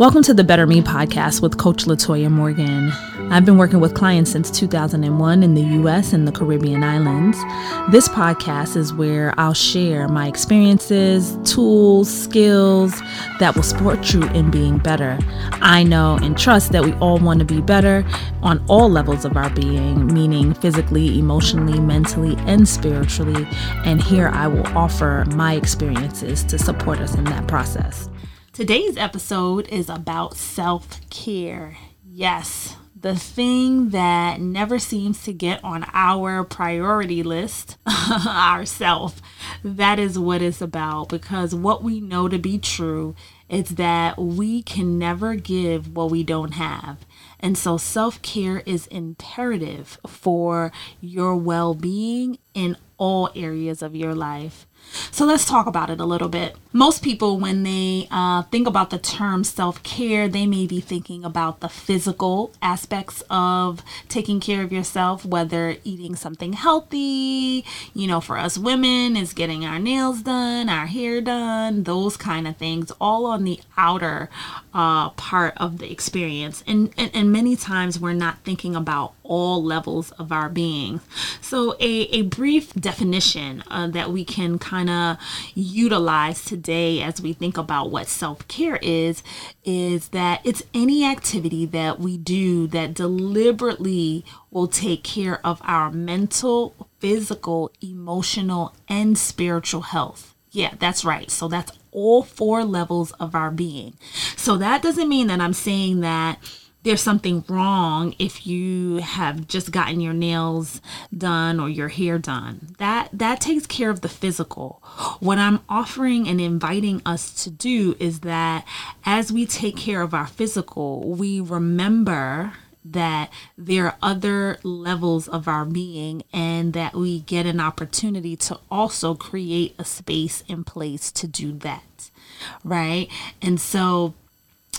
Welcome to the Better Me podcast with Coach Latoya Morgan. I've been working with clients since 2001 in the US and the Caribbean islands. This podcast is where I'll share my experiences, tools, skills that will support you in being better. I know and trust that we all want to be better on all levels of our being, meaning physically, emotionally, mentally, and spiritually. And here I will offer my experiences to support us in that process. Today's episode is about self care. Yes, the thing that never seems to get on our priority list, ourself. That is what it's about because what we know to be true is that we can never give what we don't have. And so self care is imperative for your well being in all areas of your life. So let's talk about it a little bit. Most people, when they uh, think about the term self care, they may be thinking about the physical aspects of taking care of yourself, whether eating something healthy, you know, for us women, is getting our nails done, our hair done, those kind of things, all on the outer uh, part of the experience. And, and, and many times we're not thinking about all levels of our being. So, a, a brief definition uh, that we can kind of utilize today as we think about what self care is is that it's any activity that we do that deliberately will take care of our mental, physical, emotional, and spiritual health. Yeah, that's right. So, that's all four levels of our being. So, that doesn't mean that I'm saying that there's something wrong if you have just gotten your nails done or your hair done. That that takes care of the physical. What I'm offering and inviting us to do is that as we take care of our physical, we remember that there are other levels of our being and that we get an opportunity to also create a space and place to do that. Right? And so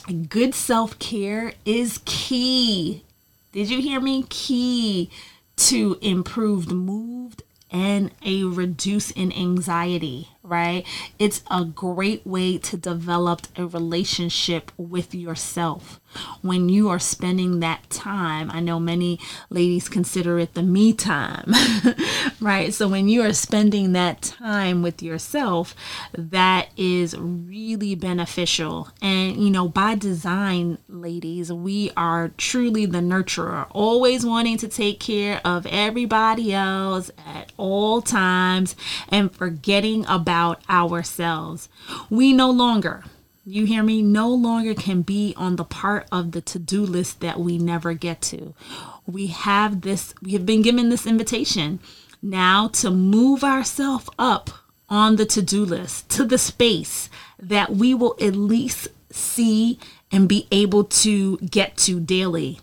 good self care is key. Did you hear me? Key to improved mood and a reduce in anxiety, right? It's a great way to develop a relationship with yourself when you are spending that time. I know many ladies consider it the me time, right? So when you are spending that time with yourself, that is really beneficial. And, you know, by design, ladies, we are truly the nurturer, always wanting to take care of everybody else at all times and forgetting about ourselves. We no longer you hear me? No longer can be on the part of the to do list that we never get to. We have this, we have been given this invitation now to move ourselves up on the to do list to the space that we will at least see and be able to get to daily.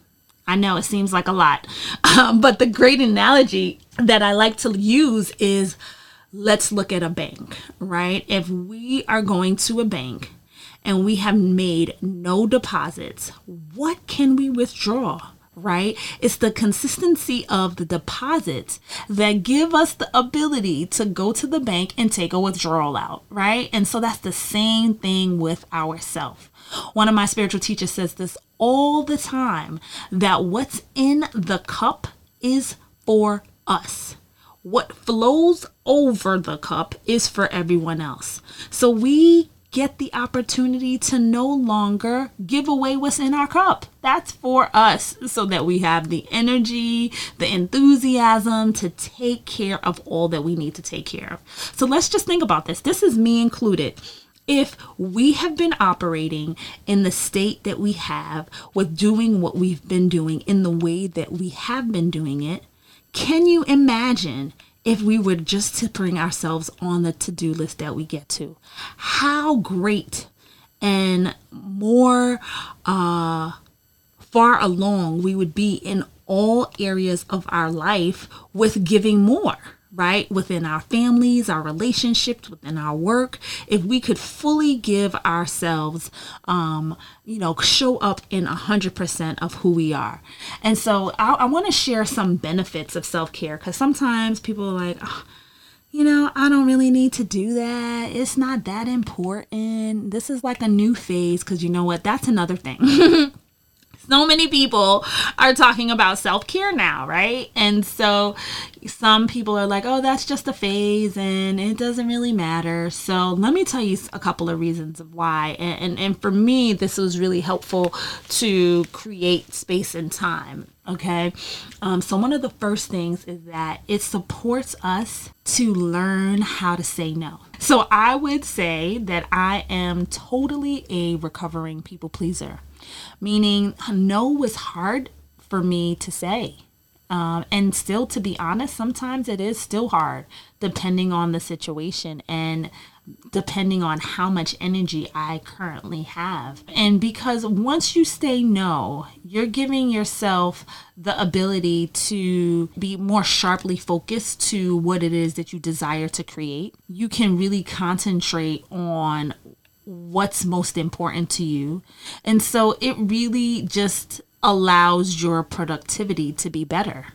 I know it seems like a lot, um, but the great analogy that I like to use is let's look at a bank, right? If we are going to a bank, and we have made no deposits, what can we withdraw? Right? It's the consistency of the deposits that give us the ability to go to the bank and take a withdrawal out, right? And so that's the same thing with ourselves. One of my spiritual teachers says this all the time that what's in the cup is for us. What flows over the cup is for everyone else. So we get the opportunity to no longer give away what's in our cup. That's for us so that we have the energy, the enthusiasm to take care of all that we need to take care of. So let's just think about this. This is me included. If we have been operating in the state that we have with doing what we've been doing in the way that we have been doing it, can you imagine if we were just to bring ourselves on the to do list that we get to. How great and more uh, far along we would be in all areas of our life with giving more right? Within our families, our relationships, within our work, if we could fully give ourselves, um, you know, show up in 100% of who we are. And so I, I want to share some benefits of self care because sometimes people are like, oh, you know, I don't really need to do that. It's not that important. This is like a new phase because you know what? That's another thing. so many people are talking about self care now, right? And so some people are like, oh, that's just a phase and it doesn't really matter. So let me tell you a couple of reasons of why. And, and, and for me, this was really helpful to create space and time. Okay. Um, so, one of the first things is that it supports us to learn how to say no. So, I would say that I am totally a recovering people pleaser meaning no was hard for me to say. Um, and still, to be honest, sometimes it is still hard depending on the situation and depending on how much energy I currently have. And because once you say no, you're giving yourself the ability to be more sharply focused to what it is that you desire to create. You can really concentrate on what's most important to you. And so it really just allows your productivity to be better.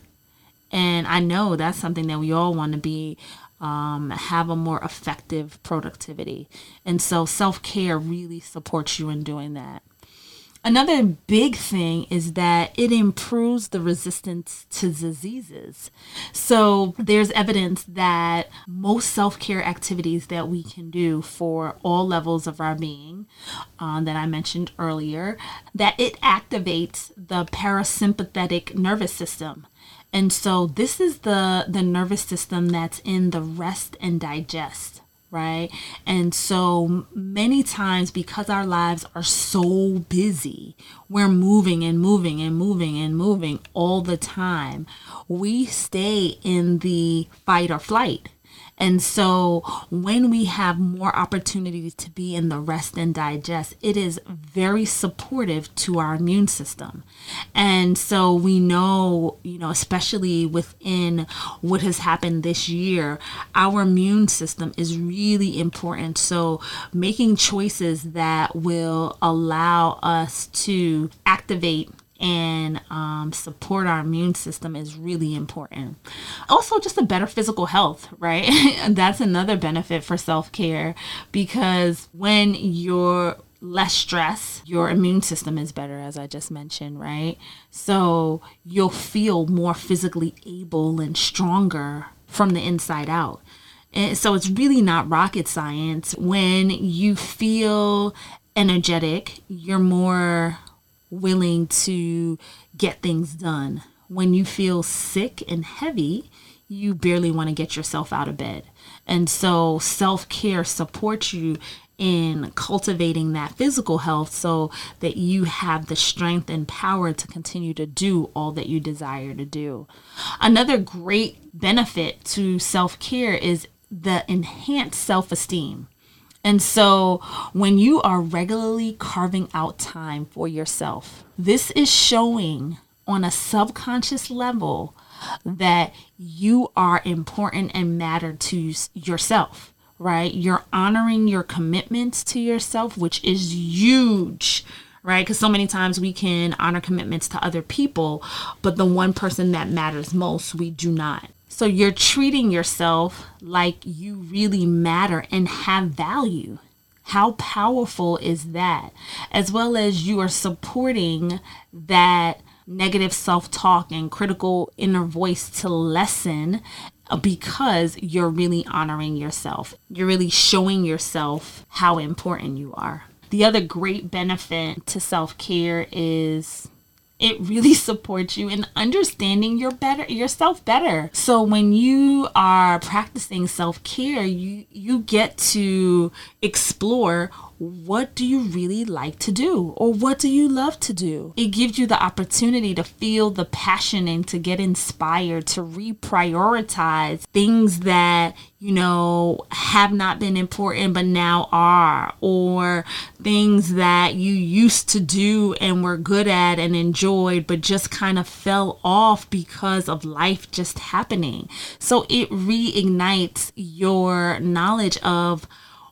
And I know that's something that we all want to be um, have a more effective productivity. And so self care really supports you in doing that. Another big thing is that it improves the resistance to diseases. So there's evidence that most self care activities that we can do for all levels of our being, uh, that I mentioned earlier, that it activates the parasympathetic nervous system. And so this is the the nervous system that's in the rest and digest right? And so many times, because our lives are so busy, we're moving and moving and moving and moving all the time. We stay in the fight or flight and so when we have more opportunities to be in the rest and digest, it is very supportive to our immune system. And so we know, you know, especially within what has happened this year, our immune system is really important. So making choices that will allow us to activate and um, support our immune system is really important. Also, just a better physical health, right? That's another benefit for self care because when you're less stress, your immune system is better, as I just mentioned, right? So you'll feel more physically able and stronger from the inside out. And so it's really not rocket science. When you feel energetic, you're more willing to get things done. When you feel sick and heavy, you barely want to get yourself out of bed. And so self care supports you in cultivating that physical health so that you have the strength and power to continue to do all that you desire to do. Another great benefit to self care is the enhanced self esteem. And so when you are regularly carving out time for yourself, this is showing on a subconscious level that you are important and matter to yourself, right? You're honoring your commitments to yourself, which is huge, right? Because so many times we can honor commitments to other people, but the one person that matters most, we do not. So you're treating yourself like you really matter and have value. How powerful is that? As well as you are supporting that negative self talk and critical inner voice to lessen uh, because you're really honoring yourself. You're really showing yourself how important you are. The other great benefit to self care is it really supports you in understanding your better yourself better. So when you are practicing self-care, you you get to explore what do you really like to do or what do you love to do? It gives you the opportunity to feel the passion and to get inspired to reprioritize things that you know, have not been important but now are, or things that you used to do and were good at and enjoyed but just kind of fell off because of life just happening. So it reignites your knowledge of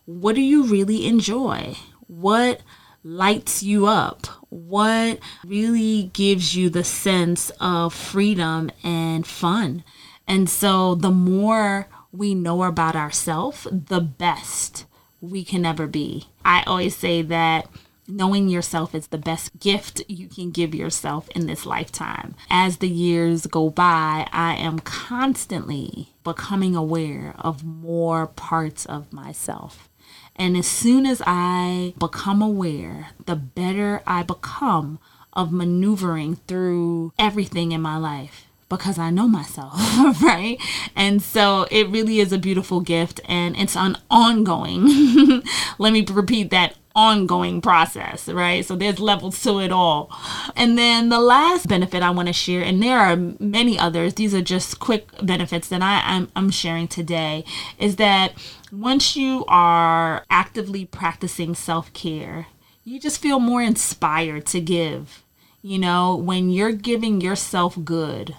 what do you really enjoy? What lights you up? What really gives you the sense of freedom and fun? And so the more we know about ourselves, the best we can ever be. I always say that knowing yourself is the best gift you can give yourself in this lifetime. As the years go by, I am constantly becoming aware of more parts of myself. And as soon as I become aware, the better I become of maneuvering through everything in my life because I know myself, right? And so it really is a beautiful gift and it's an ongoing, let me repeat that ongoing process, right? So there's levels to it all. And then the last benefit I want to share, and there are many others, these are just quick benefits that I, I'm, I'm sharing today, is that once you are actively practicing self care, you just feel more inspired to give. You know, when you're giving yourself good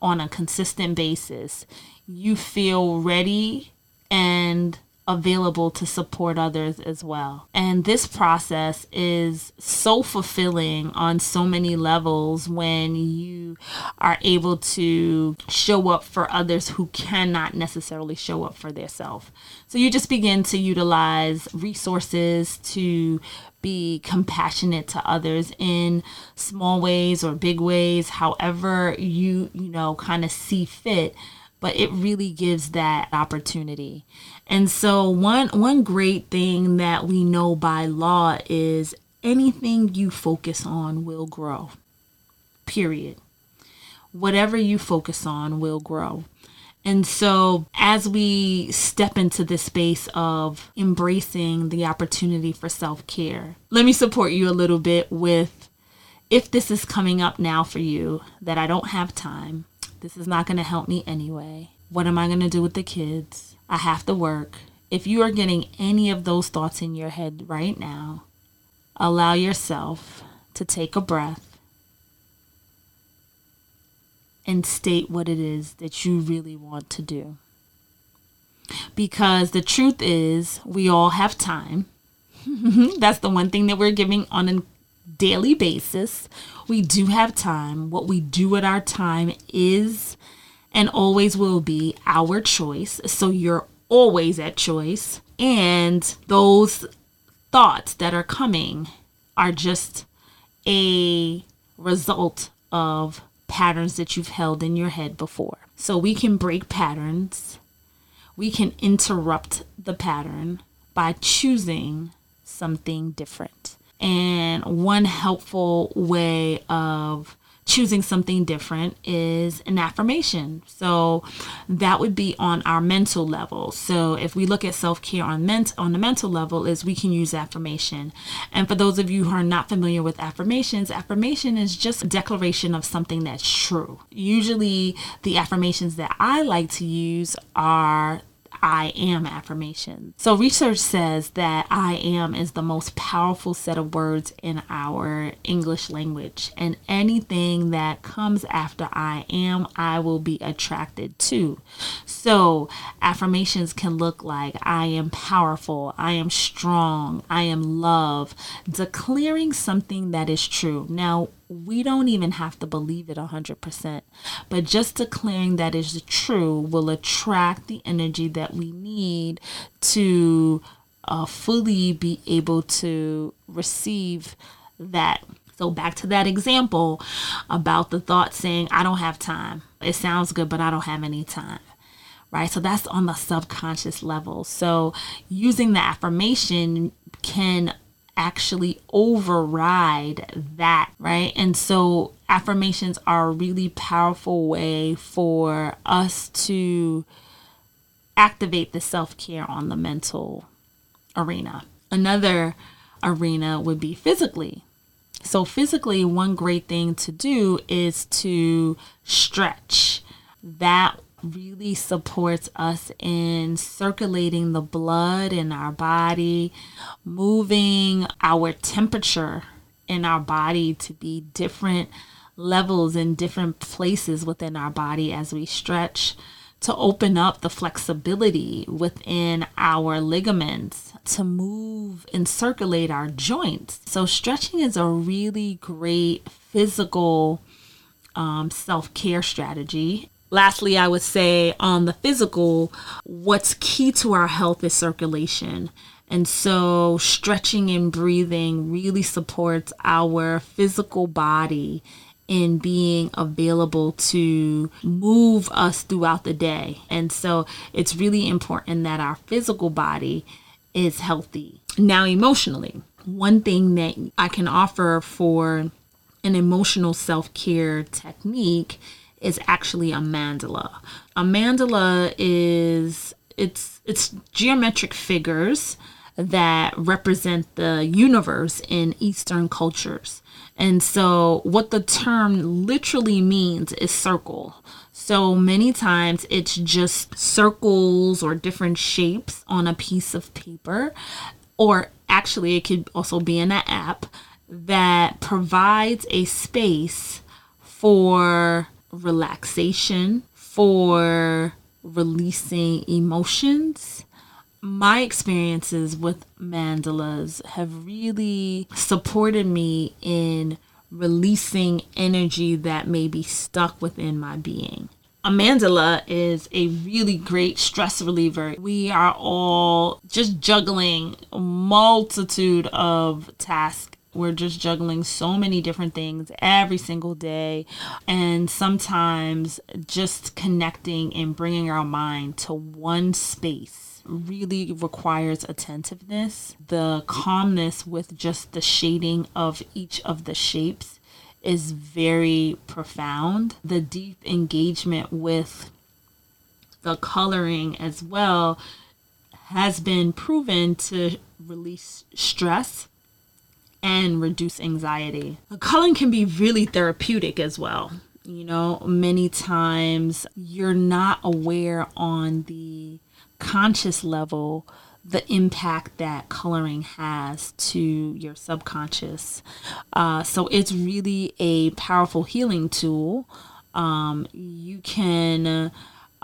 on a consistent basis, you feel ready and available to support others as well. And this process is so fulfilling on so many levels when you are able to show up for others who cannot necessarily show up for themselves. So you just begin to utilize resources to be compassionate to others in small ways or big ways, however you, you know, kind of see fit but it really gives that opportunity. And so one one great thing that we know by law is anything you focus on will grow. Period. Whatever you focus on will grow. And so, as we step into this space of embracing the opportunity for self care, let me support you a little bit with if this is coming up now for you that I don't have time, this is not going to help me anyway. What am I going to do with the kids? I have to work. If you are getting any of those thoughts in your head right now, allow yourself to take a breath and state what it is that you really want to do. Because the truth is, we all have time. That's the one thing that we're giving on a daily basis. We do have time. What we do with our time is and always will be our choice. So you're always at choice. And those thoughts that are coming are just a result of patterns that you've held in your head before. So we can break patterns. We can interrupt the pattern by choosing something different. And one helpful way of choosing something different is an affirmation. So that would be on our mental level. So if we look at self-care on ment on the mental level is we can use affirmation. And for those of you who are not familiar with affirmations, affirmation is just a declaration of something that's true. Usually the affirmations that I like to use are I am affirmation. So, research says that I am is the most powerful set of words in our English language, and anything that comes after I am, I will be attracted to. So, affirmations can look like I am powerful, I am strong, I am love, declaring something that is true. Now, we don't even have to believe it 100%. But just declaring that is true will attract the energy that we need to uh, fully be able to receive that. So, back to that example about the thought saying, I don't have time. It sounds good, but I don't have any time right? So that's on the subconscious level. So using the affirmation can actually override that, right? And so affirmations are a really powerful way for us to activate the self care on the mental arena. Another arena would be physically. So, physically, one great thing to do is to stretch. That really supports us in circulating the blood in our body, moving our temperature in our body to be different levels in different places within our body as we stretch to open up the flexibility within our ligaments to move and circulate our joints. So, stretching is a really great physical um, self care strategy Lastly, I would say on the physical, what's key to our health is circulation. And so, stretching and breathing really supports our physical body in being available to move us throughout the day. And so, it's really important that our physical body is healthy. Now, emotionally, one thing that I can offer for an emotional self care technique is actually a mandala. A mandala is it's it's geometric figures that represent the universe in Eastern cultures. And so, what the term literally means is circle. So many times it's just circles or different shapes on a piece of paper, or actually, it could also be in an app that provides a space for relaxation, for releasing emotions my experiences with mandalas have really supported me in releasing energy that may be stuck within my being. A mandala is a really great stress reliever. We are all just juggling a multitude of tasks we're just juggling so many different things every single day. And sometimes just connecting and bringing our mind to one space really requires attentiveness. The calmness with just the shading of each of the shapes is very profound. The deep engagement with the coloring as well has been proven to release stress and reduce anxiety. Coloring can be really therapeutic as well. You know, many times you're not aware on the conscious level the impact that coloring has to your subconscious. Uh, so it's really a powerful healing tool. Um, you can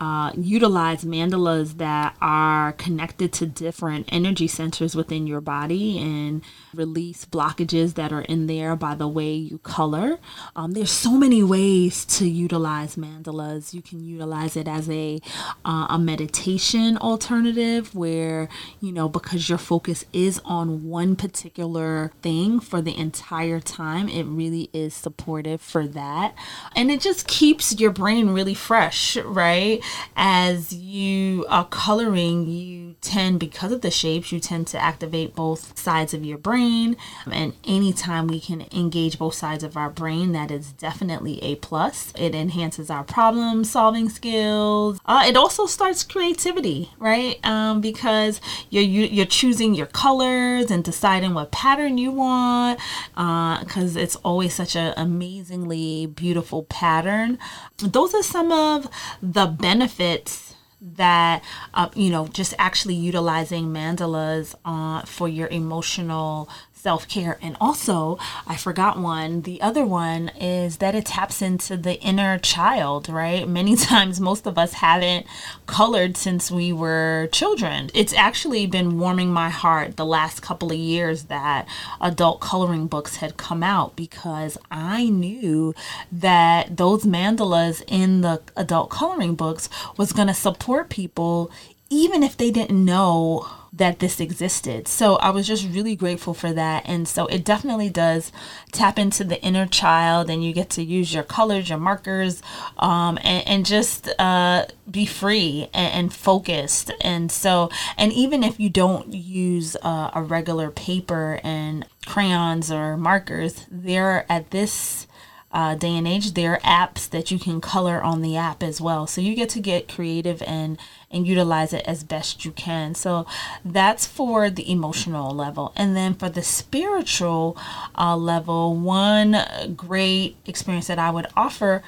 uh, utilize mandalas that are connected to different energy centers within your body and release blockages that are in there by the way you color. Um, there's so many ways to utilize mandalas. You can utilize it as a uh, a meditation alternative where you know because your focus is on one particular thing for the entire time. It really is supportive for that, and it just keeps your brain really fresh, right? As you are coloring, you tend because of the shapes, you tend to activate both sides of your brain. And anytime we can engage both sides of our brain, that is definitely a plus. It enhances our problem solving skills. Uh, it also starts creativity, right? Um, because you're you're choosing your colors and deciding what pattern you want. Because uh, it's always such an amazingly beautiful pattern. Those are some of the benefits that uh, you know just actually utilizing mandalas uh, for your emotional self care. And also, I forgot one. The other one is that it taps into the inner child, right? Many times, most of us haven't colored since we were children. It's actually been warming my heart the last couple of years that adult coloring books had come out because I knew that those mandalas in the adult coloring books was going to support people even if they didn't know that this existed. So I was just really grateful for that. And so it definitely does tap into the inner child, and you get to use your colors, your markers, um, and, and, just uh, be free and, and, focused. And so, and even if you don't use uh, a regular paper and crayons or markers, they're at this uh, day and age, there are apps that you can color on the app as well. So you get to get creative and and utilize it as best you can. So that's for the emotional level, and then for the spiritual uh, level, one great experience that I would offer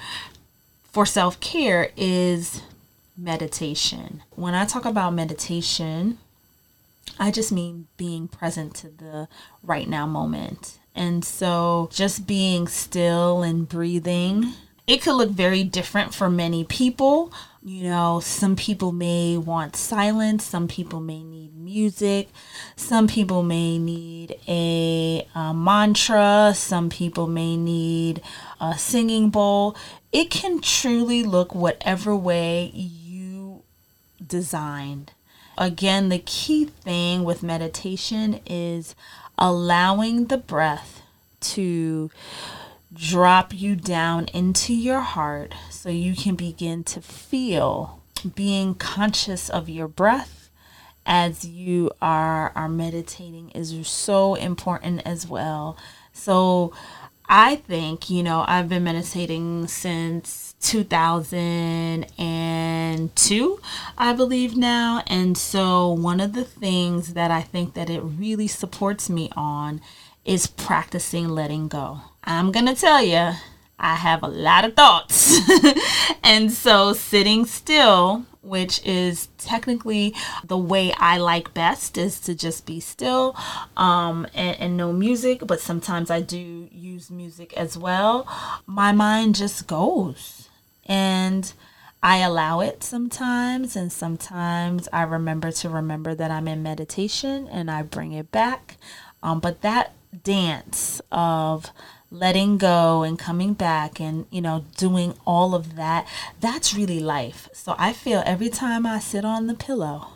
for self care is meditation. When I talk about meditation, I just mean being present to the right now moment and so just being still and breathing, it could look very different for many people. You know, some people may want silence, some people may need music. Some people may need a, a mantra. Some people may need a singing bowl. It can truly look whatever way you designed. Again, the key thing with meditation is allowing the breath to drop you down into your heart so you can begin to feel being conscious of your breath as you are are meditating is so important as well. So I think, you know, I've been meditating since 2002, I believe now. And so one of the things that I think that it really supports me on is practicing letting go. I'm going to tell you, I have a lot of thoughts. and so sitting still, which is technically the way I like best, is to just be still um, and, and no music, but sometimes I do use music as well. My mind just goes. And I allow it sometimes, and sometimes I remember to remember that I'm in meditation and I bring it back. Um, but that dance of letting go and coming back and you know doing all of that that's really life so i feel every time i sit on the pillow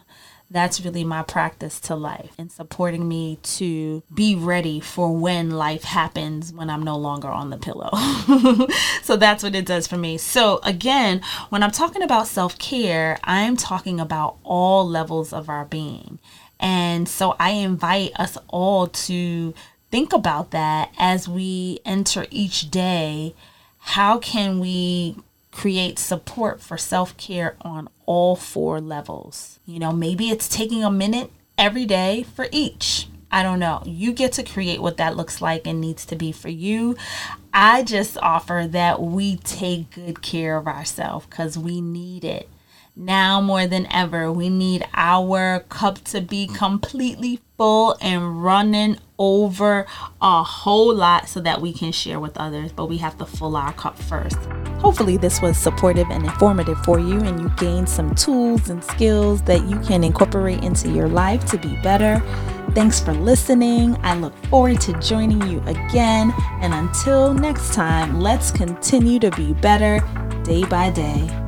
that's really my practice to life and supporting me to be ready for when life happens when I'm no longer on the pillow. so that's what it does for me. So, again, when I'm talking about self care, I'm talking about all levels of our being. And so I invite us all to think about that as we enter each day. How can we create support for self care on all four levels? You know, maybe it's taking a minute every day for each. I don't know. You get to create what that looks like and needs to be for you. I just offer that we take good care of ourselves because we need it. Now more than ever, we need our cup to be completely full and running over a whole lot so that we can share with others, but we have to fill our cup first. Hopefully, this was supportive and informative for you, and you gained some tools and skills that you can incorporate into your life to be better. Thanks for listening. I look forward to joining you again. And until next time, let's continue to be better day by day.